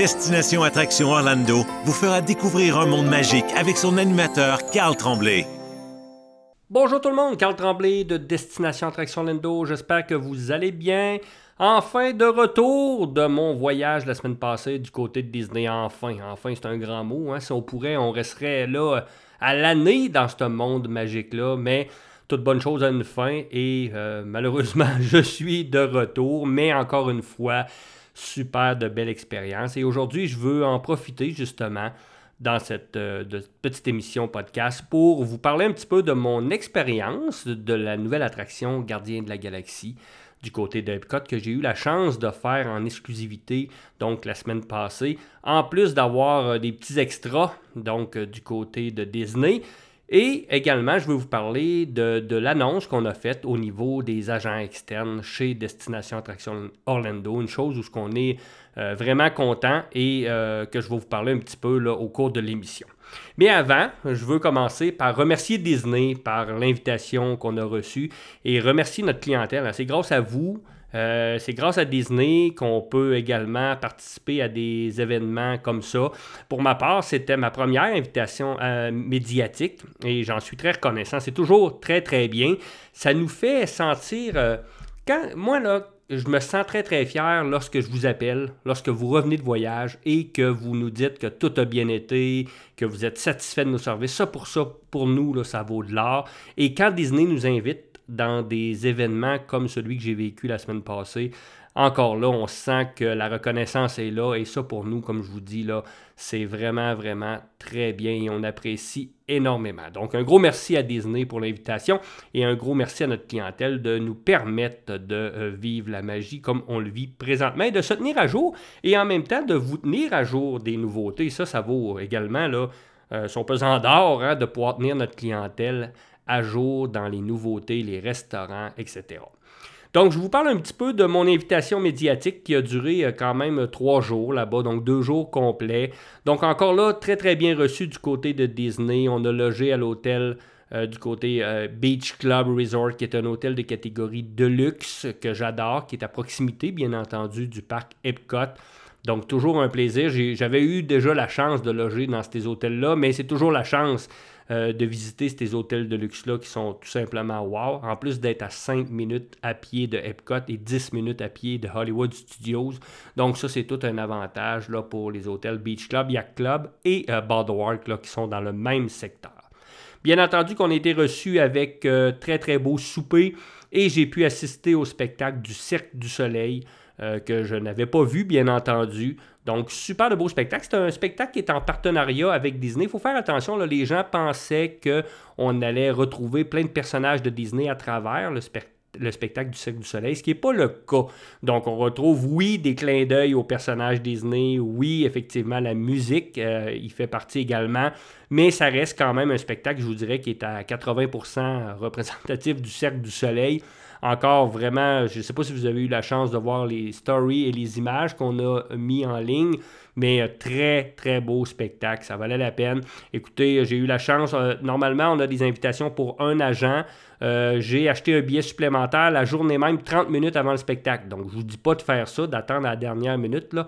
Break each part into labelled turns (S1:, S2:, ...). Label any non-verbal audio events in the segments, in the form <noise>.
S1: Destination Attraction Orlando vous fera découvrir un monde magique avec son animateur Carl Tremblay.
S2: Bonjour tout le monde, Carl Tremblay de Destination Attraction Orlando. J'espère que vous allez bien. Enfin de retour de mon voyage la semaine passée du côté de Disney. Enfin, enfin, c'est un grand mot. Hein. Si on pourrait, on resterait là à l'année dans ce monde magique-là. Mais toute bonne chose a une fin et euh, malheureusement, <laughs> je suis de retour. Mais encore une fois, super de belle expérience. Et aujourd'hui, je veux en profiter justement dans cette euh, petite émission podcast pour vous parler un petit peu de mon expérience de la nouvelle attraction Gardien de la Galaxie du côté d'Epcot que j'ai eu la chance de faire en exclusivité donc la semaine passée, en plus d'avoir euh, des petits extras donc euh, du côté de Disney. Et également, je vais vous parler de, l'annonce qu'on a faite au niveau des agents externes chez Destination Attraction Orlando, une chose où ce qu'on est euh, vraiment content et que je vais vous parler un petit peu là, au cours de l'émission. Mais avant, je veux commencer par remercier Disney par l'invitation qu'on a reçue et remercier notre clientèle. C'est grâce à vous, euh, c'est grâce à Disney qu'on peut également participer à des événements comme ça. Pour ma part, c'était ma première invitation euh, médiatique et j'en suis très reconnaissant. C'est toujours très, très bien. Ça nous fait sentir... Euh, quand, moi, là, je me sens très très fier lorsque je vous appelle, lorsque vous revenez de voyage et que vous nous dites que tout a bien été, que vous êtes satisfait de nos services. Ça pour ça, pour nous, là, ça vaut de l'or. Et quand Disney nous invite dans des événements comme celui que j'ai vécu la semaine passée, encore là, on sent que la reconnaissance est là et ça pour nous, comme je vous dis là, c'est vraiment, vraiment très bien et on apprécie énormément. Donc un gros merci à Disney pour l'invitation et un gros merci à notre clientèle de nous permettre de euh, vivre la magie comme on le vit présentement et de se tenir à jour et en même temps de vous tenir à jour des nouveautés. Ça, ça vaut également là, euh, son pesant d'or hein, de pouvoir tenir notre clientèle à jour dans les nouveautés, les restaurants, etc. Donc, je vous parle un petit peu de mon invitation médiatique qui a duré euh, quand même trois jours là-bas, donc deux jours complets. Donc, encore là, très très bien reçu du côté de Disney. On a logé à l'hôtel euh, du côté euh, Beach Club Resort, qui est un hôtel de catégorie de luxe que j'adore, qui est à proximité, bien entendu, du parc Epcot. Donc, toujours un plaisir. J'avais eu déjà la chance de loger dans ces hôtels-là, mais c'est toujours la chance euh, de visiter ces hôtels de luxe-là qui sont tout simplement wow. En plus d'être à 5 minutes à pied de Epcot et 10 minutes à pied de Hollywood Studios. Donc, ça, c'est tout un avantage pour les hôtels Beach Club, Yacht Club et euh, Boardwalk qui sont dans le même secteur. Bien entendu qu'on a été reçu avec euh, très très beau souper et j'ai pu assister au spectacle du Cirque du Soleil euh, que je n'avais pas vu, bien entendu. Donc, super de beau spectacle. C'est un spectacle qui est en partenariat avec Disney. Il faut faire attention, là, les gens pensaient qu'on allait retrouver plein de personnages de Disney à travers le spectacle du Cirque du Soleil, ce qui n'est pas le cas. Donc, on retrouve, oui, des clins d'œil aux personnages Disney, oui, effectivement, la musique, euh, il fait partie également, mais ça reste quand même un spectacle, je vous dirais, qui est à 80% représentatif du Cirque du Soleil encore vraiment, je ne sais pas si vous avez eu la chance de voir les stories et les images qu'on a mis en ligne, mais euh, très, très beau spectacle. Ça valait la peine. Écoutez, j'ai eu la chance, euh, normalement, on a des invitations pour un agent. Euh, j'ai acheté un billet supplémentaire la journée même, 30 minutes avant le spectacle. Donc, je ne vous dis pas de faire ça, d'attendre la dernière minute, là,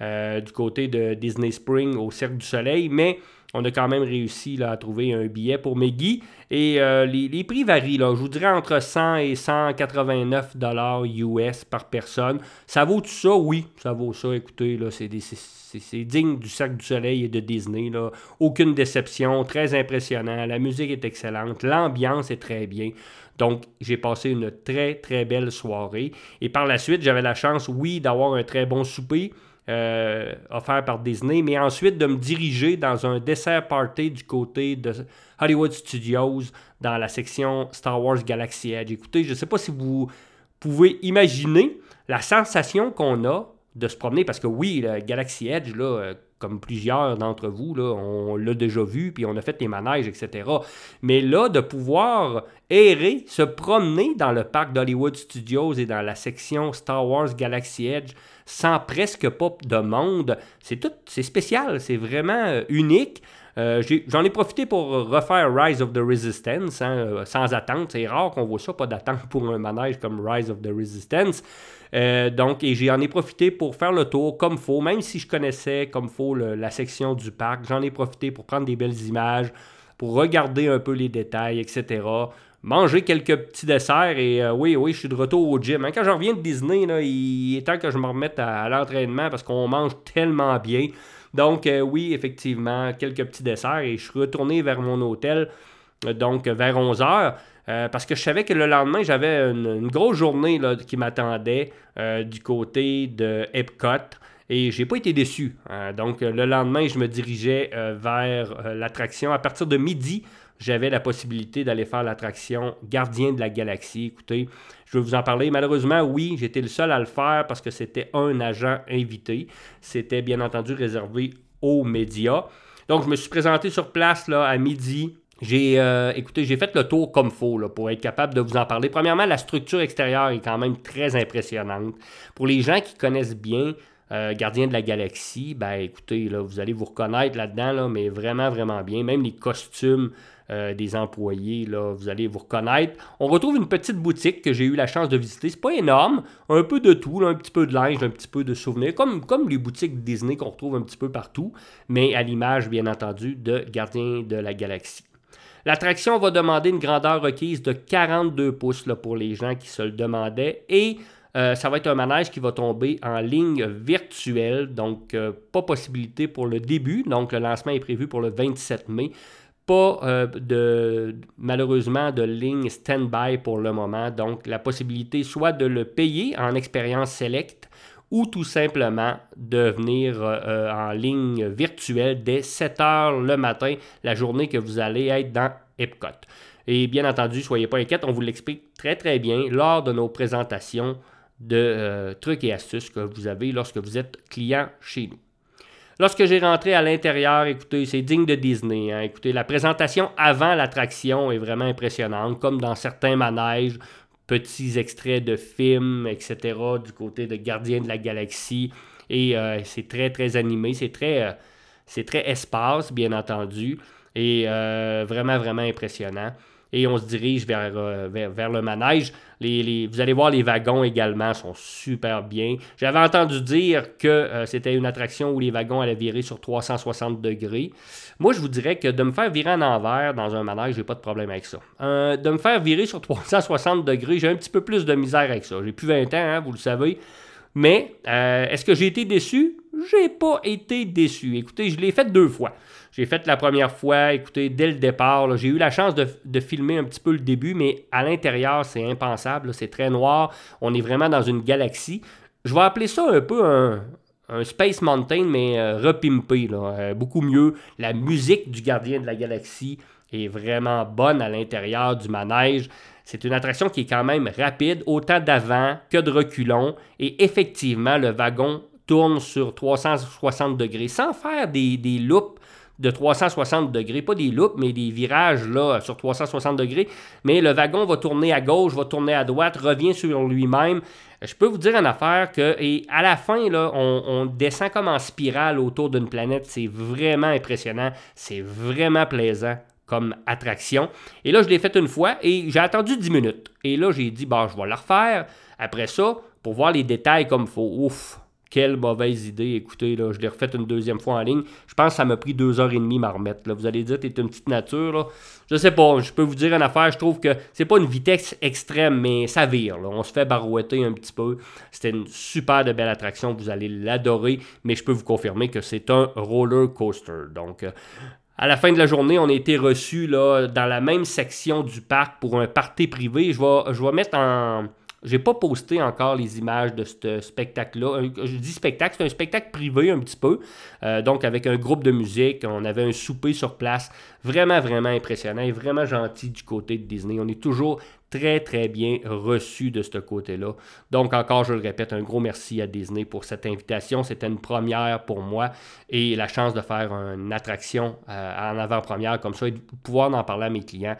S2: du côté de Disney Spring au Cirque du Soleil, mais on a quand même réussi là, à trouver un billet pour Meggy. Et euh, les, prix varient. Je vous dirais entre 100 et 189 dollars US par personne. Ça vaut tout ça? Oui, ça vaut ça. Écoutez, c'est, digne du Cercle du Soleil et de Disney. Là. Aucune déception. Très impressionnant. La musique est excellente. L'ambiance est très bien. Donc, j'ai passé une très, très belle soirée. Et par la suite, j'avais la chance, oui, d'avoir un très bon souper. Euh, offert par Disney, mais ensuite de me diriger dans un dessert party du côté de Hollywood Studios dans la section Star Wars Galaxy Edge. Écoutez, je ne sais pas si vous pouvez imaginer la sensation qu'on a de se promener, parce que oui, le Galaxy Edge, là, euh, comme plusieurs d'entre vous, on l'a déjà vu, puis on a fait les manèges, etc. Mais là, de pouvoir errer, se promener dans le parc d'Hollywood Studios et dans la section Star Wars Galaxy Edge sans presque pas de monde, c'est tout, c'est spécial, c'est vraiment euh, unique. Euh, j'en ai, profité pour refaire Rise of the Resistance hein, euh, sans attente. C'est rare qu'on voit ça, pas d'attente pour un manège comme Rise of the Resistance. Euh, donc, j'en ai profité pour faire le tour comme faut, même si je connaissais comme faut la section du parc. J'en ai profité pour prendre des belles images, pour regarder un peu les détails, etc manger quelques petits desserts et oui, oui, je suis de retour au gym. Hein, quand je reviens de Disney, il est temps que je me remette à l'entraînement parce qu'on mange tellement bien. Donc, euh, oui, effectivement, quelques petits desserts et je suis retourné vers mon hôtel, euh, donc vers 11 h. Euh, parce que je savais que le lendemain, j'avais une, grosse journée qui m'attendait du côté de Epcot et j'ai pas été déçu. donc, le lendemain, je me dirigeais vers l'attraction. À partir de midi, j'avais la possibilité d'aller faire l'attraction Gardien de la Galaxie. Écoutez, je vais vous en parler. Malheureusement, oui, j'étais le seul à le faire parce que c'était un agent invité. C'était bien entendu réservé aux médias. Donc, je me suis présenté sur place là, à midi. J'ai euh, écoutez, j'ai fait le tour comme faut là, pour être capable de vous en parler. Premièrement, la structure extérieure est quand même très impressionnante. Pour les gens qui connaissent bien euh, Gardien de la Galaxie, ben écoutez, là, vous allez vous reconnaître là-dedans, là, mais vraiment, vraiment bien. Même les costumes euh, des employés, vous allez vous reconnaître. On retrouve une petite boutique que j'ai eu la chance de visiter. C'est pas énorme, un peu de tout, un petit peu de linge, un petit peu de souvenirs, comme, les boutiques Disney qu'on retrouve un petit peu partout, mais à l'image, bien entendu, de Gardien de la Galaxie. L'attraction va demander une grandeur requise de 42 pouces pour les gens qui se le demandaient et euh, ça va être un manège qui va tomber en ligne virtuelle, donc euh, pas possibilité pour le début. Donc le lancement est prévu pour le 27 mai. Pas euh, de malheureusement de ligne stand-by pour le moment. Donc la possibilité soit de le payer en expérience select ou tout simplement de venir en ligne virtuelle dès 7 heures le matin, la journée que vous allez être dans Epcot. Et bien entendu, soyez pas inquiets, on vous l'explique très très bien lors de nos présentations de euh, trucs et astuces que vous avez lorsque vous êtes client chez nous. Lorsque j'ai rentré à l'intérieur, écoutez, c'est digne de Disney. Hein. Écoutez, la présentation avant l'attraction est vraiment impressionnante, comme dans certains manèges, petits extraits de films, etc., du côté de Gardien de la Galaxie. Et euh, c'est très, très animé. C'est très, euh, c'est très espace, bien entendu. Et vraiment, vraiment impressionnant et on se dirige vers, euh, vers, le manège. Vous allez voir, les wagons également sont super bien. J'avais entendu dire que euh, c'était une attraction où les wagons allaient virer sur 360 degrés. Moi, je vous dirais que de me faire virer en envers dans un manège, j'ai pas de problème avec ça. Euh, de me faire virer sur 360 degrés, j'ai un petit peu plus de misère avec ça. J'ai plus 20 ans, hein, vous le savez. Mais est-ce que j'ai été déçu? J'ai pas été déçu. Écoutez, je l'ai fait deux fois. J'ai fait la première fois, écoutez, dès le départ, j'ai eu la chance de, filmer un petit peu le début, mais à l'intérieur, c'est impensable, c'est très noir. On est vraiment dans une galaxie. Je vais appeler ça un peu un, Space Mountain, mais euh, repimpé, euh, beaucoup mieux. La musique du gardien de la galaxie est vraiment bonne à l'intérieur du manège. C'est une attraction qui est quand même rapide, autant d'avant que de reculons. Et effectivement, le wagon tourne sur 360 degrés sans faire des, des loops de 360 degrés, pas des loupes, mais des virages là, sur 360 degrés. Mais le wagon va tourner à gauche, va tourner à droite, revient sur lui-même. Je peux vous dire en affaire que, et à la fin, là, on, descend comme en spirale autour d'une planète. C'est vraiment impressionnant. C'est vraiment plaisant comme attraction. Et là, je l'ai fait une fois et j'ai attendu 10 minutes. Et là, j'ai dit, bon, je vais la refaire. Après ça, pour voir les détails comme il faut. Ouf, quelle mauvaise idée. Écoutez, là, je l'ai refait une deuxième fois en ligne. Je pense que ça m'a pris deux heures et demie m'en remettre. Là. Vous allez dire, t'es une petite nature. Là. Je sais pas, je peux vous dire une affaire. Je trouve que c'est pas une vitesse extrême, mais ça vire. On se fait barouetter un petit peu. C'était une super belle attraction. Vous allez l'adorer. Mais je peux vous confirmer que c'est un roller coaster. Donc, euh, à la fin de la journée, on a été reçus dans la même section du parc pour un party privé. Je vais, je vais mettre en J'ai pas posté encore les images de ce spectacle-là. Je dis spectacle, c'est un spectacle privé un petit peu. Euh, donc avec un groupe de musique, on avait un souper sur place. Vraiment, vraiment impressionnant et vraiment gentil du côté de Disney. On est toujours très, très bien reçu de ce côté-là. Donc, encore, je le répète, un gros merci à Disney pour cette invitation. C'était une première pour moi et la chance de faire une attraction euh, en avant-première comme ça et de pouvoir en parler à mes clients.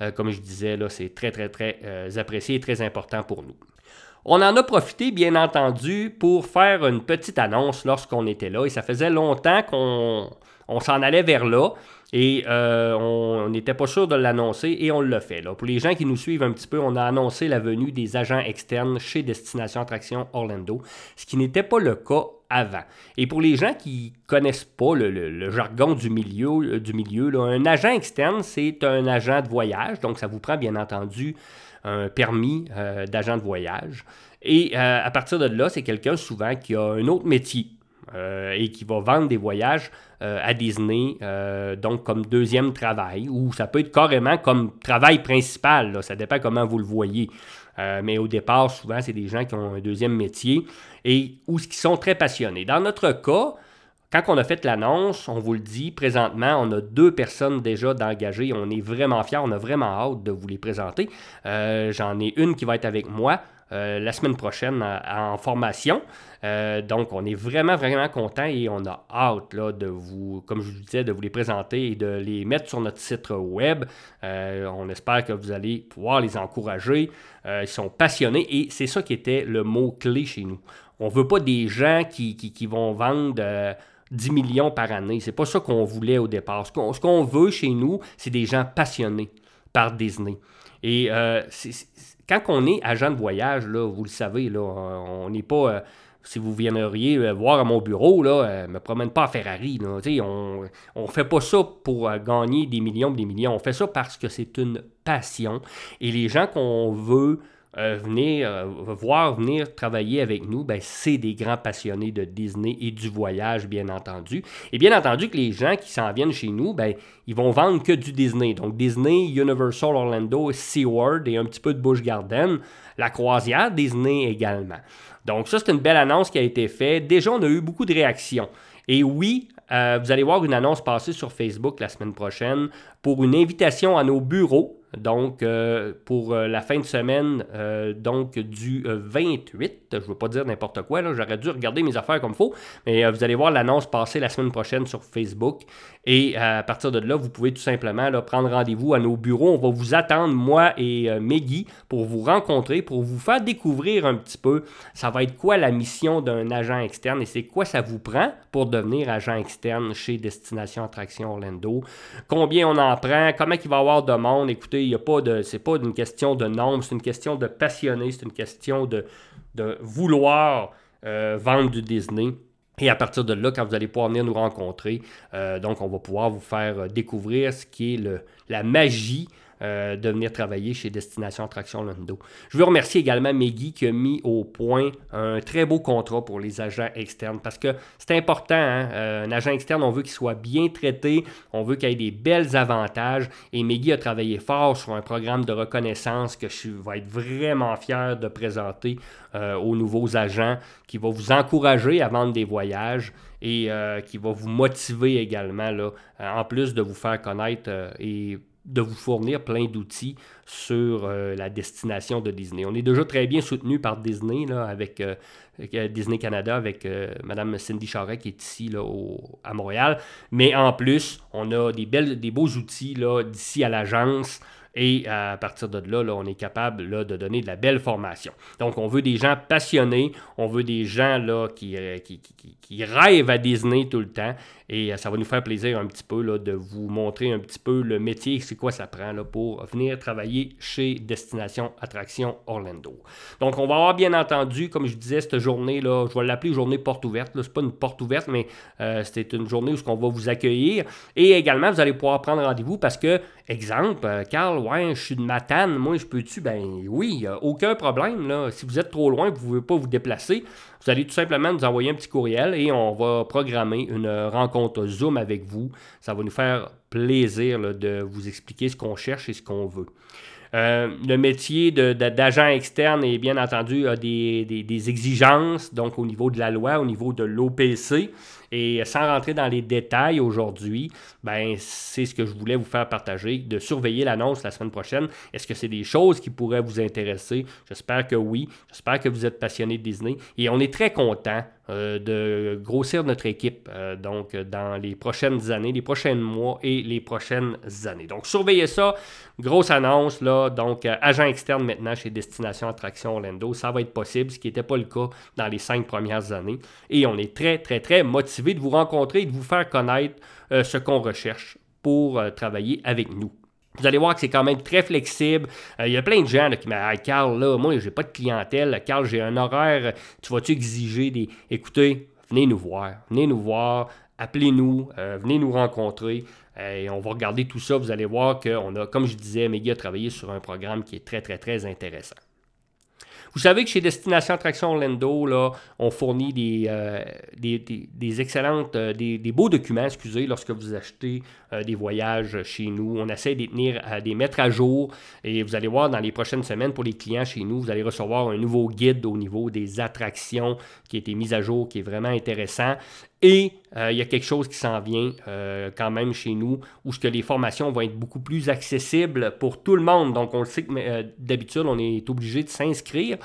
S2: Euh, comme je disais, là, c'est très, très, très euh, apprécié et très important pour nous. On en a profité, bien entendu, pour faire une petite annonce lorsqu'on était là. Et ça faisait longtemps qu'on s'en allait vers là. Et euh, on n'était pas sûr de l'annoncer et on l'a fait. Pour les gens qui nous suivent un petit peu, on a annoncé la venue des agents externes chez Destination Attraction Orlando, ce qui n'était pas le cas avant. Et pour les gens qui connaissent pas le, jargon du milieu, euh, un agent externe, c'est un agent de voyage, donc ça vous prend bien entendu un permis euh, d'agent de voyage. Et à partir de là, c'est quelqu'un souvent qui a un autre métier euh, et qui va vendre des voyages euh, à Disney, euh, donc comme deuxième travail, ou ça peut être carrément comme travail principal, ça dépend comment vous le voyez. mais au départ, souvent, c'est des gens qui ont un deuxième métier et ou qui sont très passionnés. Dans notre cas, quand on a fait l'annonce, on vous le dit, présentement, on a deux personnes déjà d'engagées. On est vraiment fiers, on a vraiment hâte de vous les présenter. J'en ai une qui va être avec moi. Euh, la semaine prochaine en, formation. Euh, donc, on est vraiment, vraiment content et on a hâte là, de vous, comme je vous disais, de vous les présenter et de les mettre sur notre site web. Euh, on espère que vous allez pouvoir les encourager. ils sont passionnés et c'est ça qui était le mot-clé chez nous. On ne veut pas des gens qui, qui, vont vendre 10 millions par année. C'est pas ça qu'on voulait au départ. Ce qu'on veut chez nous, c'est des gens passionnés par Disney. Et c'est quand on est agent de voyage, là, vous le savez, là, on n'est pas. Euh, si vous viendriez euh, voir à mon bureau, là, euh, me promène pas à Ferrari. on ne fait pas ça pour gagner des millions des millions. On fait ça parce que c'est une passion. Et les gens qu'on veut euh, venir euh, voir venir travailler avec nous, ben, c'est des grands passionnés de Disney et du voyage, bien entendu. Et bien entendu que les gens qui s'en viennent chez nous, ben, ils vont vendre que du Disney. Donc Disney, Universal Orlando, SeaWorld et un petit peu de Busch Garden. La croisière Disney également. Donc ça, c'est une belle annonce qui a été faite. Déjà, on a eu beaucoup de réactions. Et oui, euh, vous allez voir une annonce passer sur Facebook la semaine prochaine pour une invitation à nos bureaux donc, euh, pour euh, la fin de semaine, euh, donc du 28, je ne veux pas dire n'importe quoi, j'aurais dû regarder mes affaires comme il faut, mais vous allez voir l'annonce passer la semaine prochaine sur Facebook. Et à partir de là, vous pouvez tout simplement prendre rendez-vous à nos bureaux. On va vous attendre, moi et Meggy, pour vous rencontrer, pour vous faire découvrir un petit peu ça va être quoi la mission d'un agent externe et c'est quoi ça vous prend pour devenir agent externe chez Destination Attraction Orlando. Combien on en comment il va y avoir de monde? Écoutez, il y a pas de, c'est pas une question de nombre, c'est une question de passionner, c'est une question de, vouloir euh, vendre du Disney. Et à partir de là, quand vous allez pouvoir venir nous rencontrer, euh, donc on va pouvoir vous faire découvrir ce qui est la magie euh, de venir travailler chez Destination Attraction Lando. Je veux remercier également Meggy qui a mis au point un très beau contrat pour les agents externes parce que c'est important, hein, euh, un agent externe, on veut qu'il soit bien traité, on veut qu'il ait des belles avantages et Meggy a travaillé fort sur un programme de reconnaissance que je vais être vraiment fier de présenter euh, aux nouveaux agents qui va vous encourager à vendre des voyages et qui va vous motiver également, en plus de vous faire connaître et de vous fournir plein d'outils sur euh, la destination de Disney. On est déjà très bien soutenu par Disney, là, avec euh, euh, Disney Canada, avec Mme Cindy Charret qui est ici là, à Montréal. Mais en plus, on a des, belles, des beaux outils d'ici à l'agence et à partir de là, on est capable de donner de la belle formation. Donc, on veut des gens passionnés, on veut des gens là, qui, euh, qui, rêvent à Disney tout le temps. Et euh, ça va nous faire plaisir un petit peu là, de vous montrer un petit peu le métier, c'est quoi ça prend là, pour venir travailler chez Destination Attraction Orlando. Donc, on va avoir bien entendu, comme je disais, cette journée, là, je vais l'appeler journée porte ouverte. Ce n'est pas une porte ouverte, mais euh, c'est une journée où on va vous accueillir. Et également, vous allez pouvoir prendre rendez-vous parce que, exemple, Carl, ouais, je suis de Matane, moi, je peux-tu? Ben oui, aucun problème. Là. Si vous êtes trop loin, vous ne pouvez pas vous déplacer, vous allez tout simplement nous envoyer un petit courriel et on va programmer une rencontre Zoom avec vous. Ça va nous faire plaisir de vous expliquer ce qu'on cherche et ce qu'on veut. le métier d'agent externe est bien entendu a des, des, exigences, donc au niveau de la loi, au niveau de l'OPC. Et sans rentrer dans les détails aujourd'hui, ben, c'est ce que je voulais vous faire partager, de surveiller l'annonce la semaine prochaine. Est-ce que c'est des choses qui pourraient vous intéresser? J'espère que oui. J'espère que vous êtes passionné de Disney. Et on est très content euh, de grossir notre équipe euh, donc dans les prochaines années, les prochains mois et les prochaines années. Donc surveillez ça. Grosse annonce là, donc euh, agent externe maintenant chez Destination Attraction Orlando, ça va être possible, ce qui n'était pas le cas dans les cinq premières années. Et on est très très très motivé de vous rencontrer et de vous faire connaître ce qu'on recherche pour travailler avec nous. Vous allez voir que c'est quand même très flexible. Euh, il y a plein de gens qui m'ont dit Carl, là, moi, j'ai pas de clientèle. Carl, j'ai un horaire. Tu vas-tu exiger des. Écoutez, venez nous voir. Venez nous voir. Appelez-nous. Euh, venez nous rencontrer. Euh, et on va regarder tout ça. Vous allez voir qu'on a, comme je disais, Meggy a travaillé sur un programme qui est très, très, très intéressant. Vous savez que chez Destination Attraction Orlando, là, on fournit des, euh, des, excellentes, euh, des, beaux documents, excusez, lorsque vous achetez euh, des voyages chez nous. On essaie de tenir, des mettre à jour et vous allez voir dans les prochaines semaines pour les clients chez nous, vous allez recevoir un nouveau guide au niveau des attractions qui a été mis à jour, qui est vraiment intéressant. Et euh, il y a quelque chose qui s'en vient euh, quand même chez nous, où ce que les formations vont être beaucoup plus accessibles pour tout le monde. Donc, on le sait que euh, d'habitude, on est obligé de s'inscrire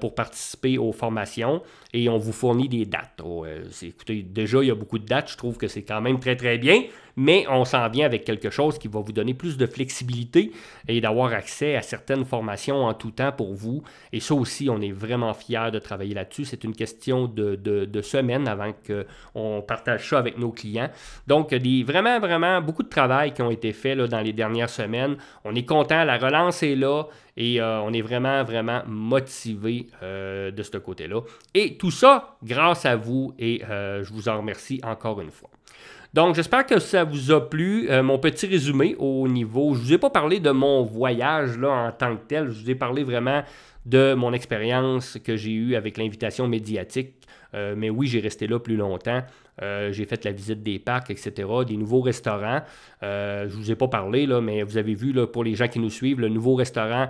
S2: pour participer aux formations et on vous fournit des dates. Oh, écoutez, déjà, il y a beaucoup de dates. Je trouve que c'est quand même très, très bien mais on s'en vient avec quelque chose qui va vous donner plus de flexibilité et d'avoir accès à certaines formations en tout temps pour vous. Et ça aussi, on est vraiment fiers de travailler là-dessus. C'est une question de, de, semaines avant qu'on partage ça avec nos clients. Donc, des, vraiment, vraiment beaucoup de travail qui ont été faits dans les dernières semaines. On est content, la relance est là. Et euh, on est vraiment, vraiment motivé euh, de ce côté-là. Et tout ça grâce à vous et euh, je vous en remercie encore une fois. Donc, j'espère que ça vous a plu. Euh, mon petit résumé au niveau. Je ne vous ai pas parlé de mon voyage là, en tant que tel. Je vous ai parlé vraiment de mon expérience que j'ai eue avec l'invitation médiatique. Euh, mais oui, j'ai resté là plus longtemps. Euh, j'ai fait la visite des parcs, etc., des nouveaux restaurants. Euh, je ne vous ai pas parlé, là, mais vous avez vu là, pour les gens qui nous suivent, le nouveau restaurant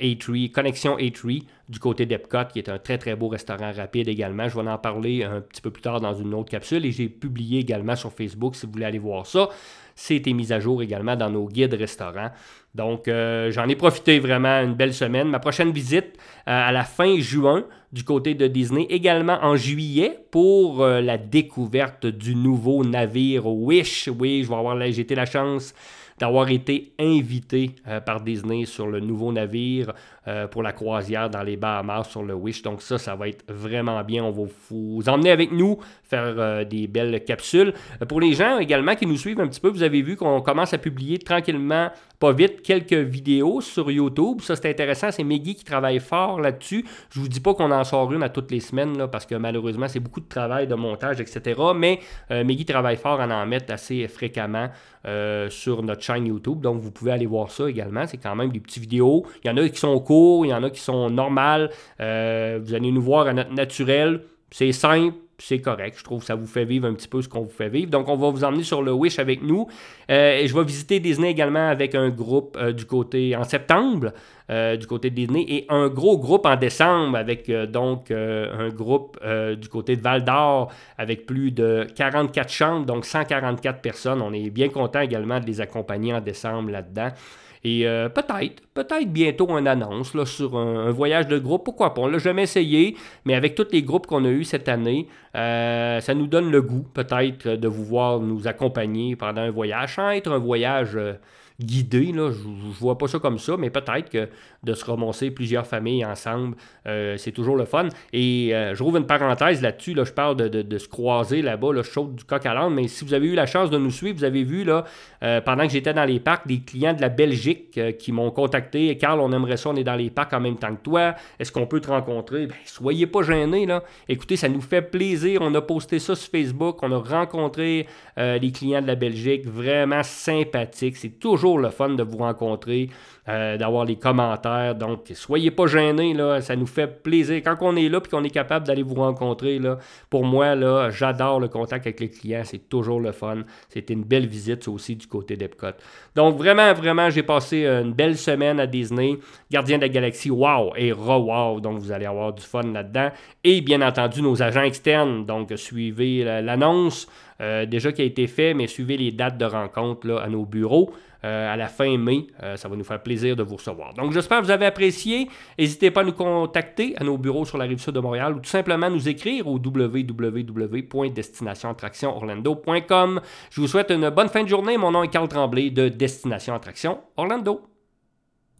S2: A3, Connexion A3 du côté d'Epcot, qui est un très très beau restaurant rapide également. Je vais en parler un petit peu plus tard dans une autre capsule et j'ai publié également sur Facebook si vous voulez aller voir ça. C'était mis à jour également dans nos guides restaurants. Donc, euh, j'en ai profité vraiment une belle semaine. Ma prochaine visite euh, à la fin juin du côté de Disney, également en juillet pour euh, la découverte du nouveau navire Wish. Oui, je vais avoir j'ai été la chance d'avoir été invité par Disney sur le nouveau navire euh, pour la croisière dans les Bahamas sur le Wish. Donc ça, ça va être vraiment bien. On va vous emmener avec nous, faire euh, des belles capsules. Euh, pour les gens également qui nous suivent un petit peu, vous avez vu qu'on commence à publier tranquillement, pas vite, quelques vidéos sur YouTube. Ça, c'est intéressant. C'est Meggy qui travaille fort là-dessus. Je vous dis pas qu'on en sort une à toutes les semaines, là, parce que malheureusement, c'est beaucoup de travail, de montage, etc. Mais Meggy travaille fort à en mettre assez fréquemment sur notre chaîne YouTube. Donc, vous pouvez aller voir ça également. C'est quand même des petites vidéos. Il y en a qui sont au il y en a qui sont normales. Euh, vous allez nous voir à notre naturel. C'est simple, c'est correct. Je trouve que ça vous fait vivre un petit peu ce qu'on vous fait vivre. Donc, on va vous emmener sur le Wish avec nous. Euh, et je vais visiter Disney également avec un groupe euh, du côté en septembre, du côté de Disney, et un gros groupe en décembre avec donc un groupe du côté de Val d'Or avec plus de 44 chambres, donc 144 personnes. On est bien content également de les accompagner en décembre là-dedans. Et euh, peut-être, peut-être bientôt une annonce là, sur un, voyage de groupe. Pourquoi pas? On l'a jamais essayé, mais avec tous les groupes qu'on a eus cette année, euh, ça nous donne le goût peut-être de vous voir nous accompagner pendant un voyage, sans être un voyage euh, guidé. Là. Je ne vois pas ça comme ça, mais peut-être que de se ramasser plusieurs familles ensemble, euh, c'est toujours le fun. Et euh, je rouvre une parenthèse là-dessus. Là, je parle de, se croiser là-bas, le show du coq à l'âne. Mais si vous avez eu la chance de nous suivre, vous avez vu, là, euh, pendant que j'étais dans les parcs, des clients de la Belgique qui m'ont contacté. Carl, on aimerait ça, on est dans les parcs en même temps que toi. Est-ce qu'on peut te rencontrer? Ben, soyez pas gênés. Là. Écoutez, ça nous fait plaisir. On a posté ça sur Facebook. On a rencontré les clients de la Belgique. Vraiment sympathique. C'est toujours le fun de vous rencontrer, euh, d'avoir les commentaires. Donc, soyez pas gênés, là, ça nous fait plaisir. Quand on est là et qu'on est capable d'aller vous rencontrer, là, pour moi, là, j'adore le contact avec les clients. C'est toujours le fun. C'était une belle visite aussi du côté d'Epcot. Donc, vraiment, vraiment, j'ai passé une belle semaine à Disney. Gardien de la Galaxie, wow, et re-wow. Donc, vous allez avoir du fun là-dedans. Et bien entendu, nos agents externes. Donc, suivez l'annonce. Euh, déjà qui a été fait, mais suivez les dates de rencontre là, à nos bureaux. Euh, à la fin mai. Euh, ça va nous faire plaisir de vous recevoir. Donc, j'espère que vous avez apprécié. N'hésitez pas à nous contacter à nos bureaux sur la rive sud de Montréal ou tout simplement nous écrire au www.destinationattractionorlando.com. Je vous souhaite une bonne fin de journée. Mon nom est Carl Tremblay de Destination Attraction Orlando.